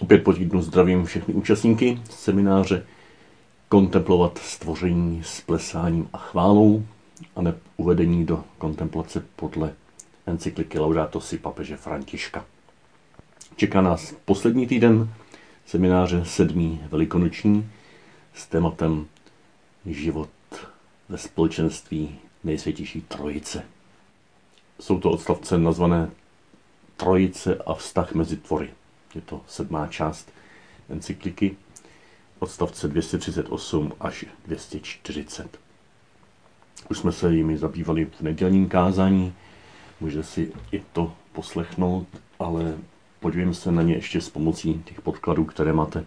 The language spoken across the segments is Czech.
Opět po týdnu zdravím všechny účastníky semináře Kontemplovat stvoření s plesáním a chválou a ne uvedení do kontemplace podle encykliky Laudato si papeže Františka. Čeká nás poslední týden semináře sedmý velikonoční s tématem život ve společenství nejsvětější trojice. Jsou to odstavce nazvané Trojice a vztah mezi tvory. Je to sedmá část encykliky, odstavce 238 až 240. Už jsme se jimi zabývali v nedělním kázání, můžete si i to poslechnout, ale podívejme se na ně ještě s pomocí těch podkladů, které máte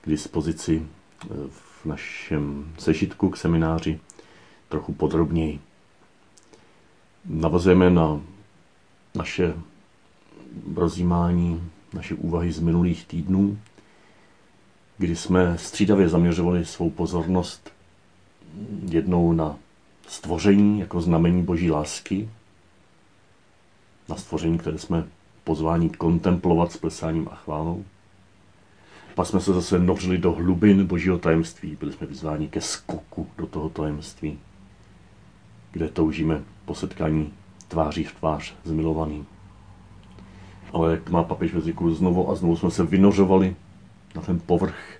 k dispozici eh, v našem sešitku k semináři trochu podrobněji. Navazujeme na naše rozjímání, naše úvahy z minulých týdnů, kdy jsme střídavě zaměřovali svou pozornost jednou na stvoření jako znamení boží lásky, na stvoření, které jsme pozváni kontemplovat s plesáním a chválou. Pak jsme se zase nořili do hlubin božího tajemství, byli jsme vyzváni ke skoku do toho tajemství, kde toužíme po setkání tváří v tvář s milovaným. Ale jak má papež ve zvyku, znovu a znovu jsme se vynořovali na ten povrch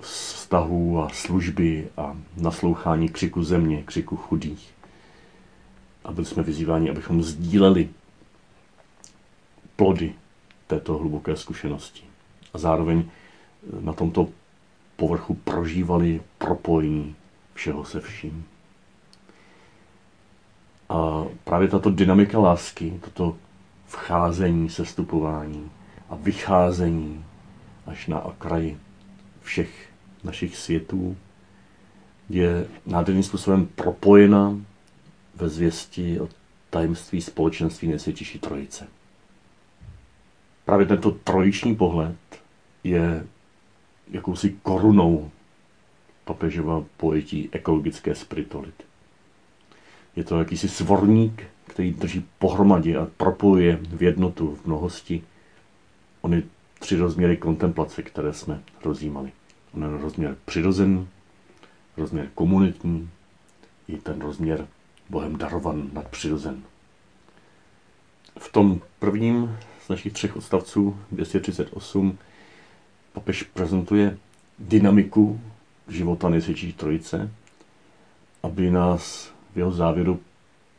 vztahů a služby a naslouchání křiku země, křiku chudých. A byli jsme vyzýváni, abychom sdíleli plody této hluboké zkušenosti. A zároveň na tomto povrchu prožívali propojení všeho se vším. A právě tato dynamika lásky, toto vcházení, sestupování a vycházení až na okraji všech našich světů je nádherným způsobem propojena ve zvěsti o tajemství společenství nejsvětější trojice. Právě tento trojiční pohled je jakousi korunou papežova pojetí ekologické spirituality. Je to jakýsi svorník, který drží pohromadě a propojuje v jednotu, v mnohosti ony tři rozměry kontemplace, které jsme rozjímali. On je rozměr přirozený, rozměr komunitní i ten rozměr Bohem darovan nadpřirozen. V tom prvním z našich třech odstavců 238 papež prezentuje dynamiku života nejsvětší trojice, aby nás v jeho závěru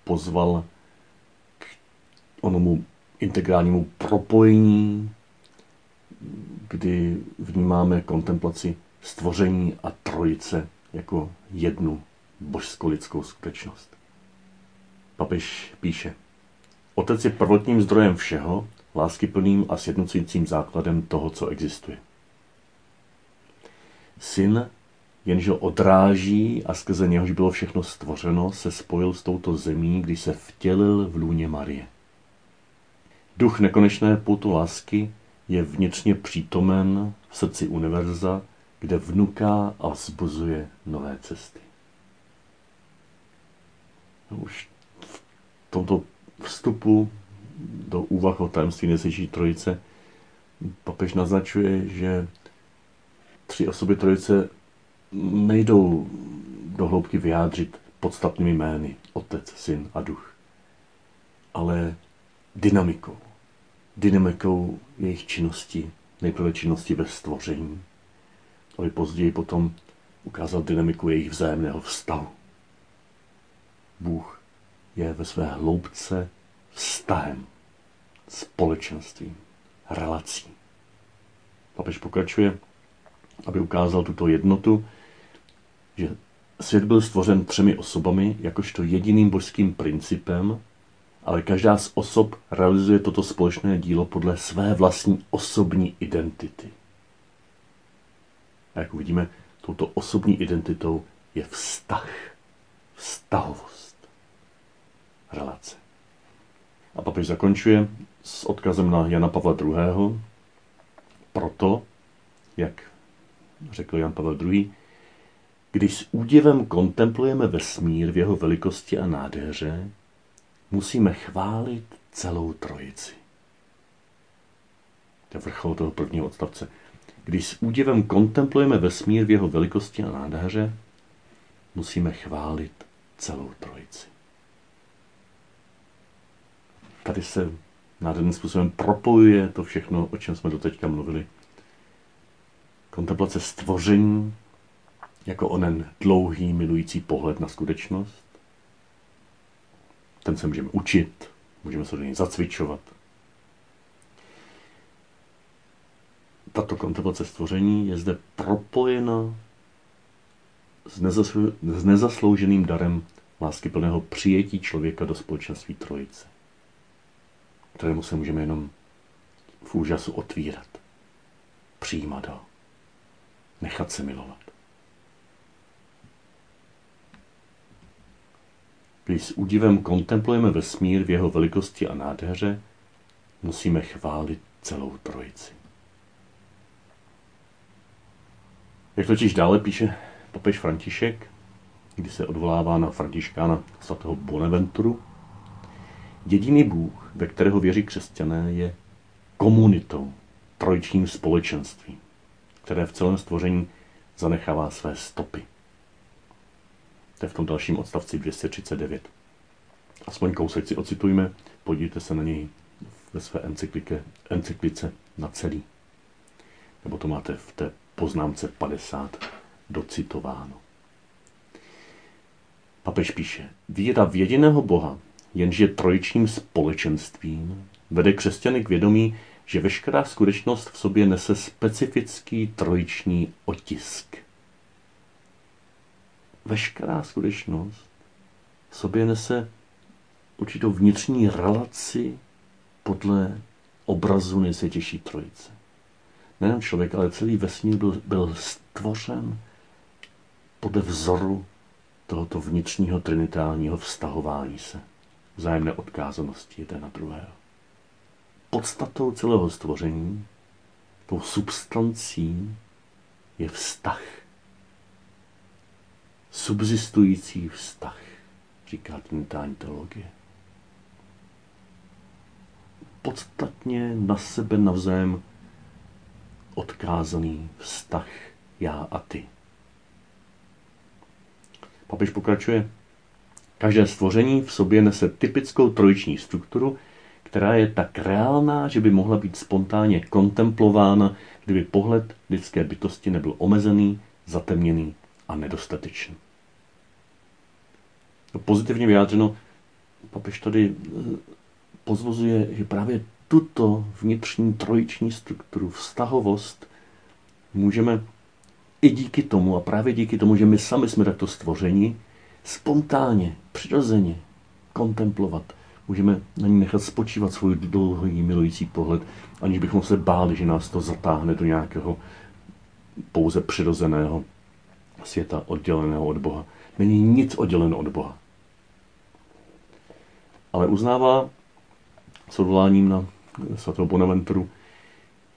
pozval onomu integrálnímu propojení, kdy vnímáme kontemplaci stvoření a trojice jako jednu božsko-lidskou skutečnost. Papež píše, Otec je prvotním zdrojem všeho, láskyplným a sjednocujícím základem toho, co existuje. Syn, jenže odráží a skrze něhož bylo všechno stvořeno, se spojil s touto zemí, když se vtělil v lůně Marie. Duch nekonečné poutu lásky je vnitřně přítomen v srdci univerza, kde vnuká a vzbuzuje nové cesty. No už v tomto vstupu do úvah o tajemství neslyší trojice papež naznačuje, že tři osoby trojice nejdou do hloubky vyjádřit podstatnými jmény Otec, Syn a Duch, ale dynamikou. Dynamikou jejich činnosti, nejprve činnosti ve stvoření, aby později potom ukázal dynamiku jejich vzájemného vztahu. Bůh je ve své hloubce vztahem, společenstvím, relací. Papež pokračuje, aby ukázal tuto jednotu, že svět byl stvořen třemi osobami, jakožto jediným božským principem, ale každá z osob realizuje toto společné dílo podle své vlastní osobní identity. A jak uvidíme, touto osobní identitou je vztah, vztahovost, relace. A papež zakončuje s odkazem na Jana Pavla II. Proto, jak řekl Jan Pavel II., když s údivem kontemplujeme vesmír v jeho velikosti a nádheře, musíme chválit celou trojici. To je vrchol toho prvního odstavce. Když s údivem kontemplujeme vesmír v jeho velikosti a nádheře, musíme chválit celou trojici. Tady se nádherným způsobem propojuje to všechno, o čem jsme doteďka mluvili. Kontemplace stvoření jako onen dlouhý milující pohled na skutečnost. Ten se můžeme učit, můžeme se do něj zacvičovat. Tato kontemplace stvoření je zde propojena s, nezaslouženým darem lásky plného přijetí člověka do společenství trojice, kterému se můžeme jenom v úžasu otvírat, přijímat ho, nechat se milovat. Když s údivem kontemplujeme vesmír v jeho velikosti a nádheře, musíme chválit celou trojici. Jak totiž dále píše papež František, kdy se odvolává na františkána svatého Bonaventuru, jediný Bůh, ve kterého věří křesťané, je komunitou, trojičním společenstvím, které v celém stvoření zanechává své stopy. To je v tom dalším odstavci 239. Aspoň kousek si ocitujme, podívejte se na něj ve své encyklike, encyklice na celý. Nebo to máte v té poznámce 50 docitováno. Papež píše, víra v jediného Boha, jenž je trojičním společenstvím, vede křesťany k vědomí, že veškerá skutečnost v sobě nese specifický trojiční otisk. Veškerá skutečnost v sobě nese určitou vnitřní relaci podle obrazu nejsvětější trojice. Nejen člověk, ale celý vesmír byl, byl stvořen podle vzoru tohoto vnitřního trinitálního vztahování se, vzájemné odkázanosti jeden na druhého. Podstatou celého stvoření, tou substancí, je vztah. Subzistující vztah, říká trinitální teologie. Podstatně na sebe navzájem odkázaný vztah já a ty. Papež pokračuje. Každé stvoření v sobě nese typickou trojiční strukturu, která je tak reálná, že by mohla být spontánně kontemplována, kdyby pohled lidské bytosti nebyl omezený, zatemněný a nedostatečný. Pozitivně vyjádřeno, papež tady eh, pozvozuje, že právě tuto vnitřní trojiční strukturu, vztahovost, můžeme i díky tomu, a právě díky tomu, že my sami jsme takto stvořeni, spontánně, přirozeně kontemplovat. Můžeme na ní nechat spočívat svůj dlouhý milující pohled, aniž bychom se báli, že nás to zatáhne do nějakého pouze přirozeného světa odděleného od Boha. Není nic odděleno od Boha. Ale uznává s odvoláním na svatého Bonaventuru,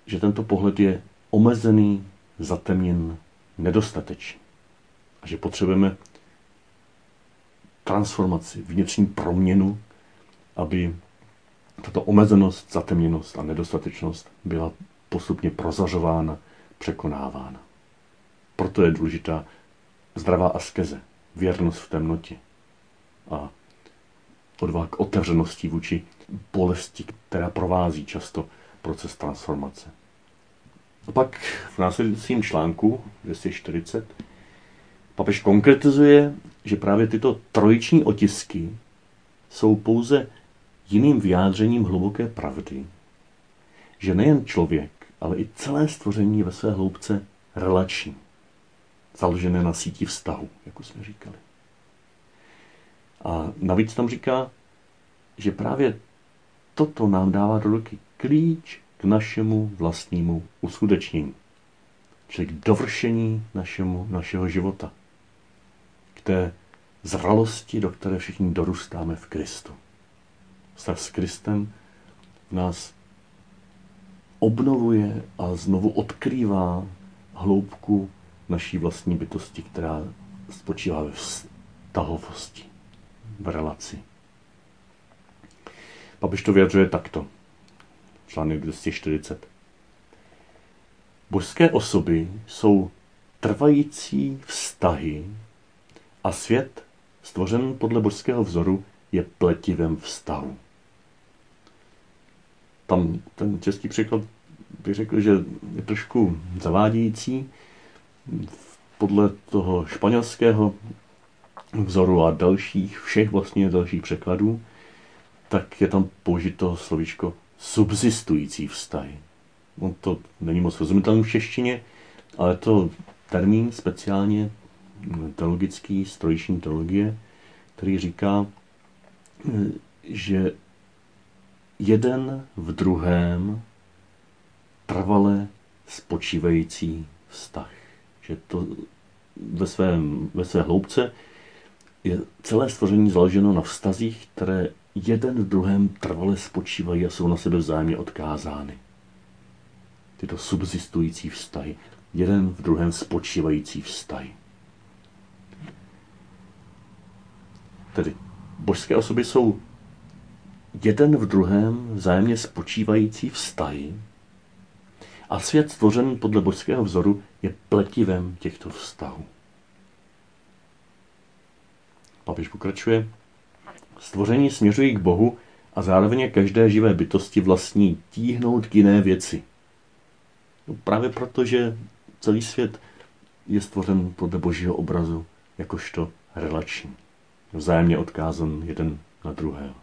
že tento pohled je omezený, zatemněn, nedostatečný. A že potřebujeme transformaci, vnitřní proměnu, aby tato omezenost, zatemněnost a nedostatečnost byla postupně prozařována, překonávána. Proto je důležitá zdravá askeze, věrnost v temnotě a odvaha k otevřenosti vůči bolesti, která provází často proces transformace. A pak v následujícím článku 240 papež konkretizuje, že právě tyto trojiční otisky jsou pouze jiným vyjádřením hluboké pravdy, že nejen člověk, ale i celé stvoření ve své hloubce relační, založené na síti vztahu, jak už jsme říkali. A navíc tam říká, že právě toto nám dává do ruky klíč k našemu vlastnímu uskutečnění. Čili k dovršení našemu, našeho života. K té zralosti, do které všichni dorůstáme v Kristu. Vztah s Kristem nás obnovuje a znovu odkrývá hloubku naší vlastní bytosti, která spočívá ve vztahovosti, v relaci. Papež to vyjadřuje takto. Článek 240. Božské osoby jsou trvající vztahy a svět, stvořen podle božského vzoru, je pletivem vztahu. Tam ten český překlad bych řekl, že je trošku zavádějící. Podle toho španělského vzoru a dalších, všech vlastně dalších překladů, tak je tam použito slovíčko subsistující vztahy. No to není moc rozumitelný v češtině, ale to termín speciálně teologický, strojiční teologie, který říká, že jeden v druhém trvale spočívající vztah. Že to ve, svém, ve své hloubce je celé stvoření založeno na vztazích, které jeden v druhém trvale spočívají a jsou na sebe vzájemně odkázány. Tyto subsistující vztahy, jeden v druhém spočívající vztahy. Tedy božské osoby jsou jeden v druhém vzájemně spočívající vztahy a svět stvořený podle božského vzoru je pletivem těchto vztahů. Papež pokračuje. Stvoření směřují k Bohu a zároveň každé živé bytosti vlastní tíhnout k jiné věci. No právě proto, že celý svět je stvořen podle božího obrazu, jakožto relační, vzájemně odkázan jeden na druhého.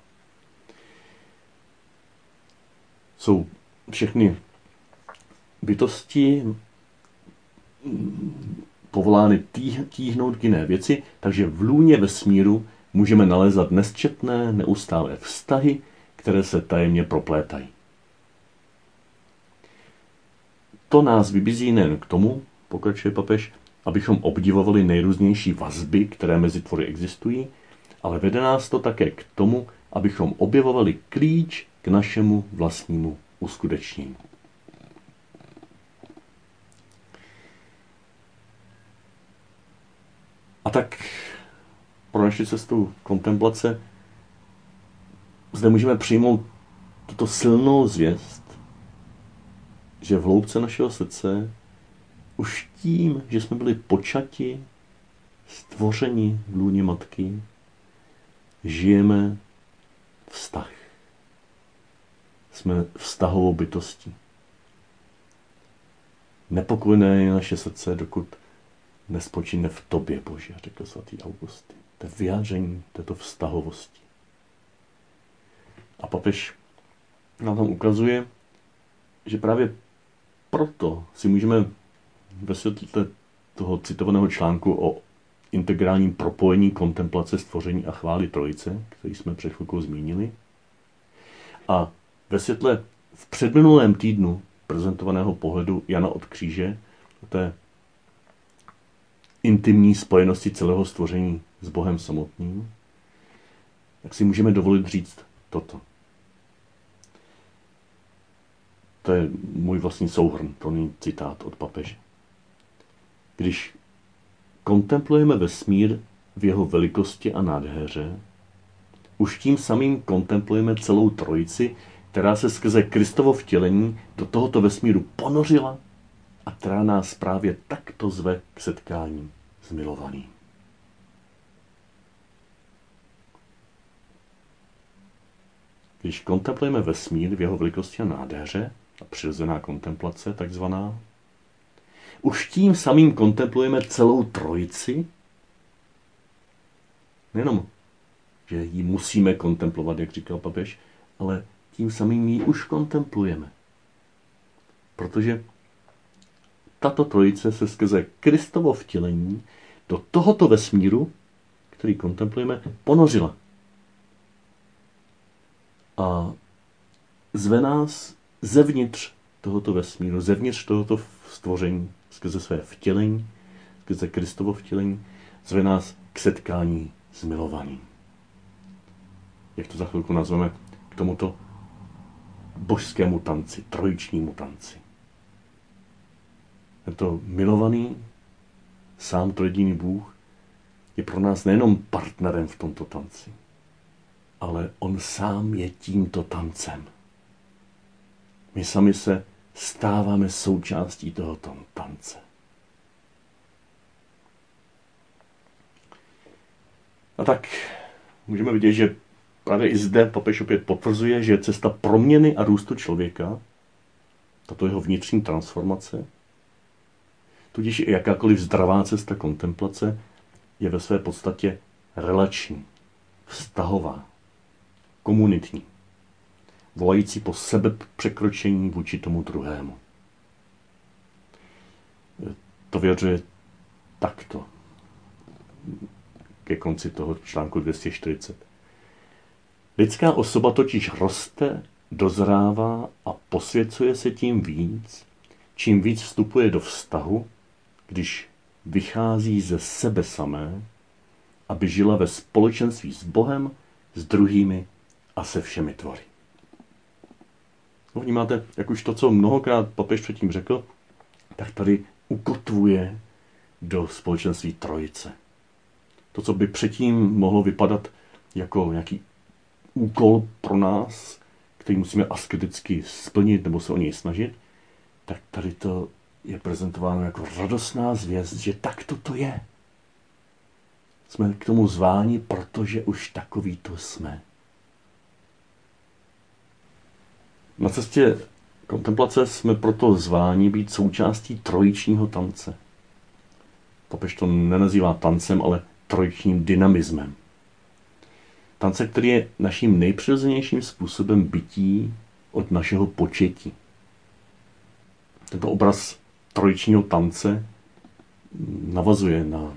Jsou všechny bytosti povolány tíhnout k jiné věci, takže v lůně vesmíru můžeme nalézat nesčetné, neustálé vztahy, které se tajemně proplétají. To nás vybízí nejen k tomu, pokračuje papež, abychom obdivovali nejrůznější vazby, které mezi tvory existují, ale vede nás to také k tomu, abychom objevovali klíč k našemu vlastnímu uskutečnění. A tak pro naši cestu kontemplace zde můžeme přijmout tuto silnou zvěst, že v hloubce našeho srdce už tím, že jsme byli počati, stvořeni v lůně matky, žijeme vztah. Jsme vztahovou bytostí. Nepokojné je naše srdce, dokud nespočíne v tobě, Bože, řekl svatý Augustin. To je vyjádření této vztahovosti. A papež nám tam ukazuje, že právě proto si můžeme ve světle toho citovaného článku o integrálním propojení kontemplace, stvoření a chvály trojice, který jsme před chvilkou zmínili, a ve světle v předminulém týdnu prezentovaného pohledu Jana od kříže, té intimní spojenosti celého stvoření s Bohem samotným, tak si můžeme dovolit říct toto. To je můj vlastní souhrn, to není citát od papeže. Když kontemplujeme vesmír v jeho velikosti a nádheře, už tím samým kontemplujeme celou trojici, která se skrze Kristovo vtělení do tohoto vesmíru ponořila a která nás právě takto zve k setkání s milovaným. Když kontemplujeme vesmír v jeho velikosti a nádheře, a přirozená kontemplace takzvaná, už tím samým kontemplujeme celou trojici, nejenom, že ji musíme kontemplovat, jak říkal papež, ale tím samým ji už kontemplujeme. Protože tato trojice se skrze Kristovo vtělení do tohoto vesmíru, který kontemplujeme, ponořila. A zve nás zevnitř tohoto vesmíru, zevnitř tohoto stvoření, skrze své vtělení, skrze Kristovo vtělení, zve nás k setkání s milovaným. Jak to za chvilku nazveme, k tomuto božskému tanci, trojičnímu tanci. Tento milovaný, sám trojediný Bůh, je pro nás nejenom partnerem v tomto tanci, ale on sám je tímto tancem. My sami se stáváme součástí tohoto tance. A tak můžeme vidět, že právě i zde papež opět potvrzuje, že cesta proměny a růstu člověka, tato jeho vnitřní transformace, tudíž jakákoliv zdravá cesta kontemplace, je ve své podstatě relační, vztahová, komunitní, volající po sebe překročení vůči tomu druhému. To vyjadřuje takto ke konci toho článku 240. Lidská osoba totiž roste, dozrává a posvěcuje se tím víc, čím víc vstupuje do vztahu, když vychází ze sebe samé, aby žila ve společenství s Bohem, s druhými a se všemi tvory. No, vnímáte, jak už to, co mnohokrát papež předtím řekl, tak tady ukotvuje do společenství trojice. To, co by předtím mohlo vypadat jako nějaký úkol pro nás, který musíme asketicky splnit nebo se o něj snažit, tak tady to je prezentováno jako radostná zvěst, že tak to je. Jsme k tomu zváni, protože už takový to jsme. Na cestě kontemplace jsme proto zváni být součástí trojičního tance. Papež to nenazývá tancem, ale trojičním dynamismem. Tance, který je naším nejpřirozenějším způsobem bytí od našeho početí. Tento obraz trojičního tance navazuje na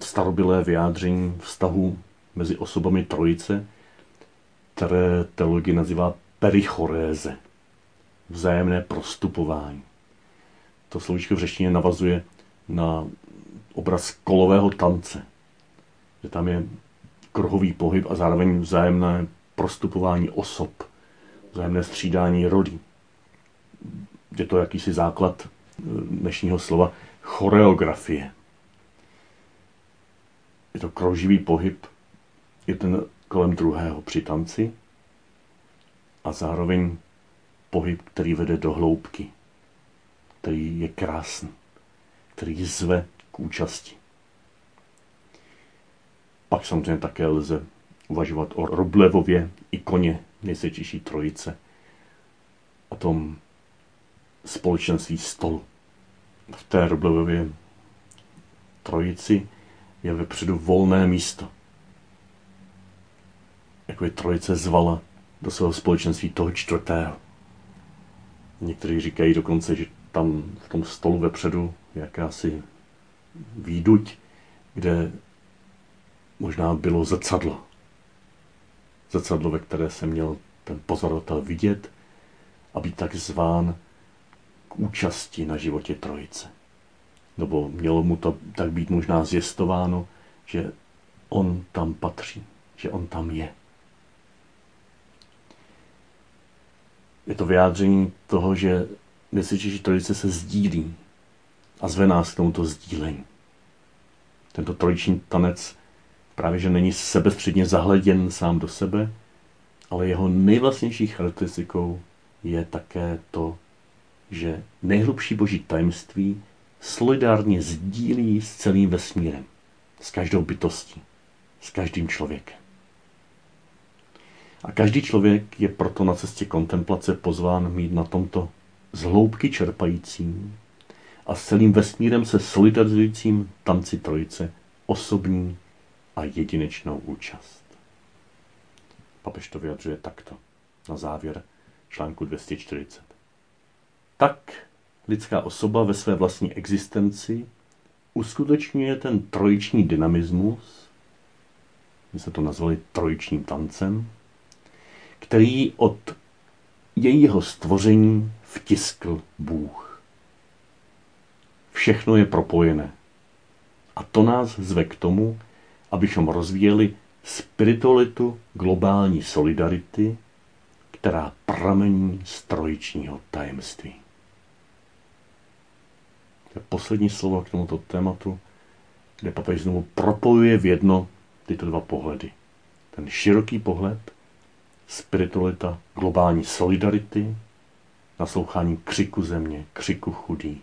starobilé vyjádření vztahu mezi osobami trojice, které teologie nazývá perichoréze, vzájemné prostupování. To slovíčko v řečtině navazuje na obraz kolového tance, že tam je kruhový pohyb a zároveň vzájemné prostupování osob, vzájemné střídání rolí. Je to jakýsi základ dnešního slova choreografie. Je to krouživý pohyb jeden kolem druhého při tanci a zároveň pohyb, který vede do hloubky, který je krásný, který zve k účasti. Pak samozřejmě také lze uvažovat o Roblevově ikoně nejsvětější trojice, o tom společenství stolu. V té Roblevově trojici je vepředu volné místo. Jako je trojice zvala do svého společenství toho čtvrtého. Někteří říkají dokonce, že tam v tom stolu vepředu je jakási výduť, kde možná bylo zrcadlo. Zrcadlo, ve které se měl ten pozorovatel vidět a být tak zván k účasti na životě trojice. Nebo mělo mu to tak být možná zjistováno, že on tam patří, že on tam je. Je to vyjádření toho, že nesvědčící trojice se sdílí a zve nás k tomuto sdílení. Tento trojiční tanec právě, že není sebestředně zahleděn sám do sebe, ale jeho nejvlastnější charakteristikou je také to, že nejhlubší boží tajemství solidárně sdílí s celým vesmírem, s každou bytostí, s každým člověkem. A každý člověk je proto na cestě kontemplace pozván mít na tomto zhloubky čerpajícím a s celým vesmírem se solidarizujícím tanci trojice osobní a jedinečnou účast. Papež to vyjadřuje takto na závěr článku 240. Tak lidská osoba ve své vlastní existenci uskutečňuje ten trojiční dynamismus, my jsme to nazvali trojičním tancem, který od jejího stvoření vtiskl Bůh. Všechno je propojené. A to nás zve k tomu, abychom rozvíjeli spiritualitu globální solidarity, která pramení z trojičního tajemství. Poslední slovo k tomuto tématu, kde papež znovu propojuje v jedno tyto dva pohledy. Ten široký pohled, spiritualita globální solidarity, naslouchání křiku země, křiku chudých,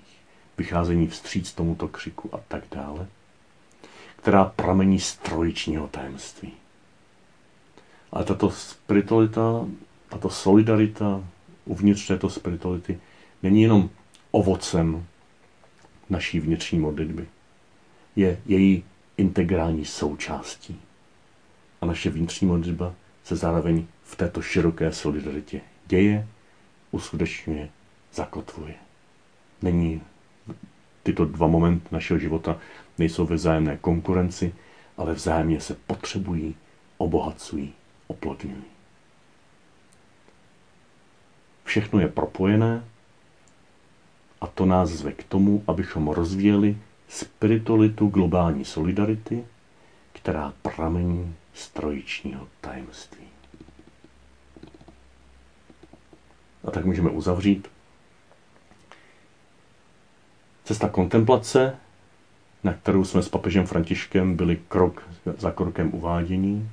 vycházení vstříc tomuto křiku a tak dále, která pramení z trojičního tajemství. Ale tato spiritualita, tato solidarita uvnitř této spirituality není jenom ovocem naší vnitřní modlitby. Je její integrální součástí. A naše vnitřní modlitba se zároveň v této široké solidaritě děje, uskutečňuje, zakotvuje. Není tyto dva momenty našeho života nejsou ve vzájemné konkurenci, ale vzájemně se potřebují, obohacují, oplodňují. Všechno je propojené a to nás zve k tomu, abychom rozvíjeli spiritualitu globální solidarity, která pramení z trojičního tajemství. A tak můžeme uzavřít. Cesta kontemplace, na kterou jsme s papežem Františkem byli krok za krokem uvádění,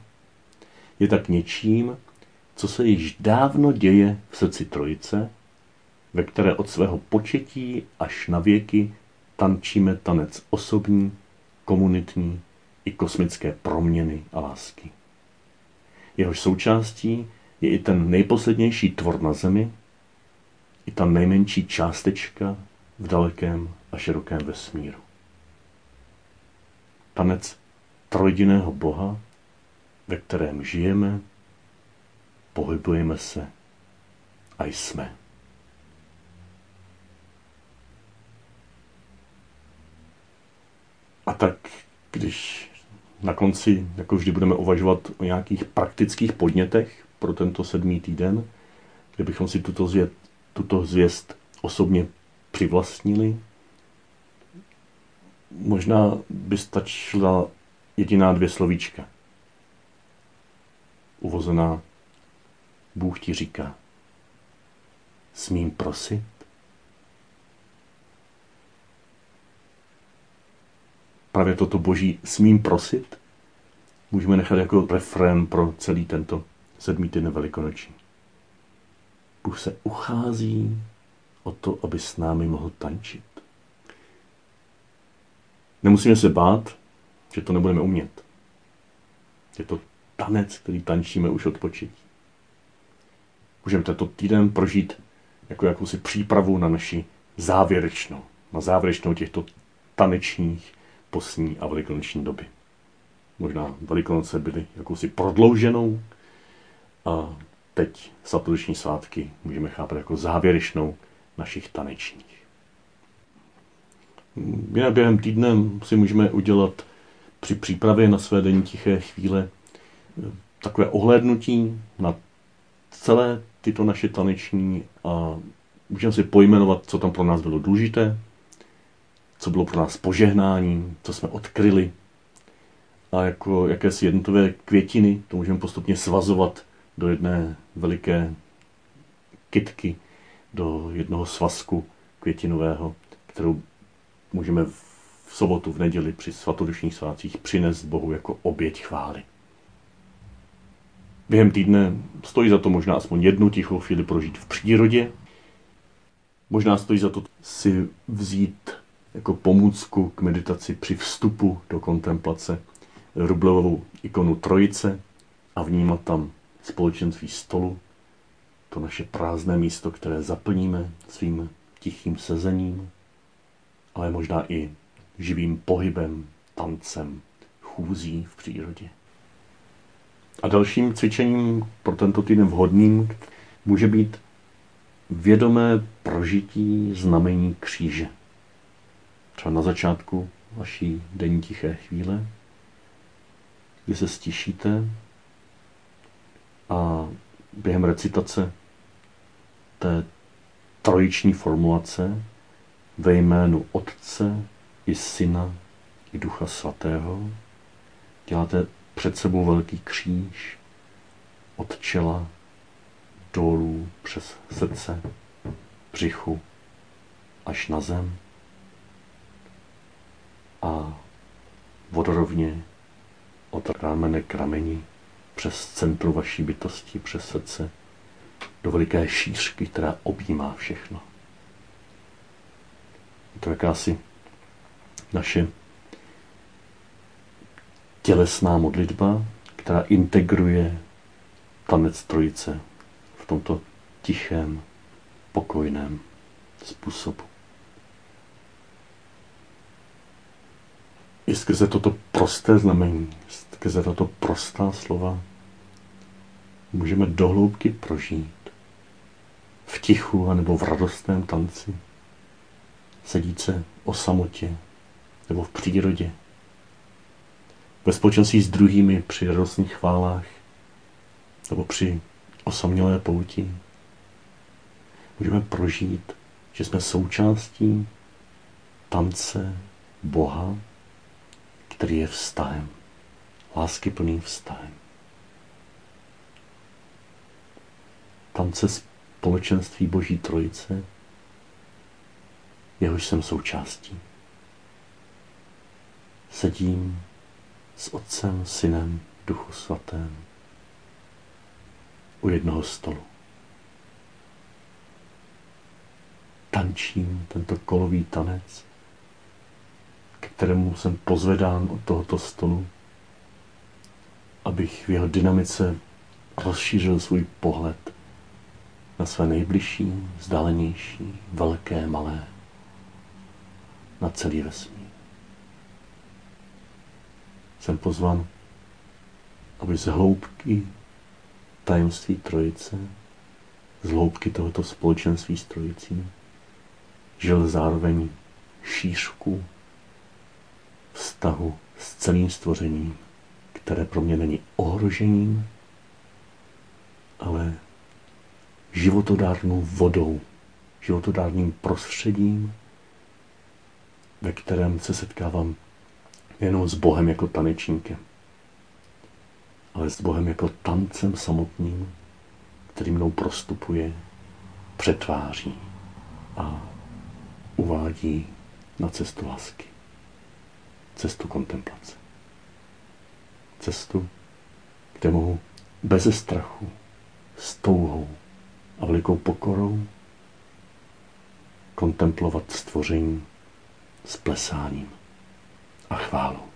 je tak něčím, co se již dávno děje v srdci Trojice, ve které od svého početí až na věky tančíme tanec osobní, komunitní i kosmické proměny a lásky. Jehož součástí je i ten nejposlednější tvor na zemi, i ta nejmenší částečka v dalekém a širokém vesmíru. Tanec trojdiného Boha, ve kterém žijeme, pohybujeme se a jsme. Tak, když na konci, jako vždy, budeme uvažovat o nějakých praktických podnětech pro tento sedmý týden, kde bychom si tuto, zvěd, tuto zvěst osobně přivlastnili, možná by stačila jediná dvě slovíčka. Uvozená Bůh ti říká, smím prosit? Právě toto boží smím prosit můžeme nechat jako refrén pro celý tento sedmý týden velikonoční. Bůh se uchází o to, aby s námi mohl tančit. Nemusíme se bát, že to nebudeme umět. Je to tanec, který tančíme už od početí. Můžeme tento týden prožít jako jakousi přípravu na naši závěrečnou, na závěrečnou těchto tanečních postní a velikonoční doby. Možná velikonoce byly jakousi prodlouženou a teď svatoduční svátky můžeme chápat jako závěrečnou našich tanečních. Jinak během týdne si můžeme udělat při přípravě na své denní tiché chvíle takové ohlédnutí na celé tyto naše taneční a můžeme si pojmenovat, co tam pro nás bylo důležité, co bylo pro nás požehnáním, co jsme odkryli a jako jakési jednotové květiny, to můžeme postupně svazovat do jedné veliké kitky, do jednoho svazku květinového, kterou můžeme v sobotu, v neděli při svatodušních svátcích přinést Bohu jako oběť chvály. Během týdne stojí za to možná aspoň jednu tichou chvíli prožít v přírodě. Možná stojí za to si vzít jako pomůcku k meditaci při vstupu do kontemplace rublovou ikonu Trojice a vnímat tam společenství stolu, to naše prázdné místo, které zaplníme svým tichým sezením, ale možná i živým pohybem, tancem, chůzí v přírodě. A dalším cvičením pro tento týden vhodným může být vědomé prožití znamení kříže. Třeba na začátku vaší denní tiché chvíle, kdy se stišíte a během recitace té trojiční formulace ve jménu Otce i Syna i Ducha Svatého děláte před sebou velký kříž od čela dolů přes srdce, břichu až na zem a vodorovně od rámene k rameni přes centru vaší bytosti, přes srdce, do veliké šířky, která objímá všechno. Je to jakási naše tělesná modlitba, která integruje tanec trojice v tomto tichém, pokojném způsobu. I skrze toto prosté znamení, skrze tato prostá slova, můžeme dohloubky prožít v tichu anebo v radostném tanci, sedít se o samotě nebo v přírodě, ve společenství s druhými při radostných chválách nebo při osamělé pouti. Můžeme prožít, že jsme součástí tance Boha, který je vztahem, láskyplným vztahem. Tance společenství Boží Trojice, jehož jsem součástí. Sedím s Otcem, Synem, Duchu Svatém u jednoho stolu. Tančím tento kolový tanec, kterému jsem pozvedán od tohoto stolu, abych v jeho dynamice rozšířil svůj pohled na své nejbližší, vzdálenější, velké, malé, na celý vesmír. Jsem pozvan, aby z hloubky tajemství trojice, z hloubky tohoto společenství s trojicí, žil zároveň šířku vztahu s celým stvořením, které pro mě není ohrožením, ale životodárnou vodou, životodárným prostředím, ve kterém se setkávám nejenom s Bohem jako tanečníkem, ale s Bohem jako tancem samotným, který mnou prostupuje, přetváří a uvádí na cestu lásky, cestu kontemplace. Cestu, kde mohu bez strachu, s touhou a velikou pokorou kontemplovat stvoření s plesáním a chválou.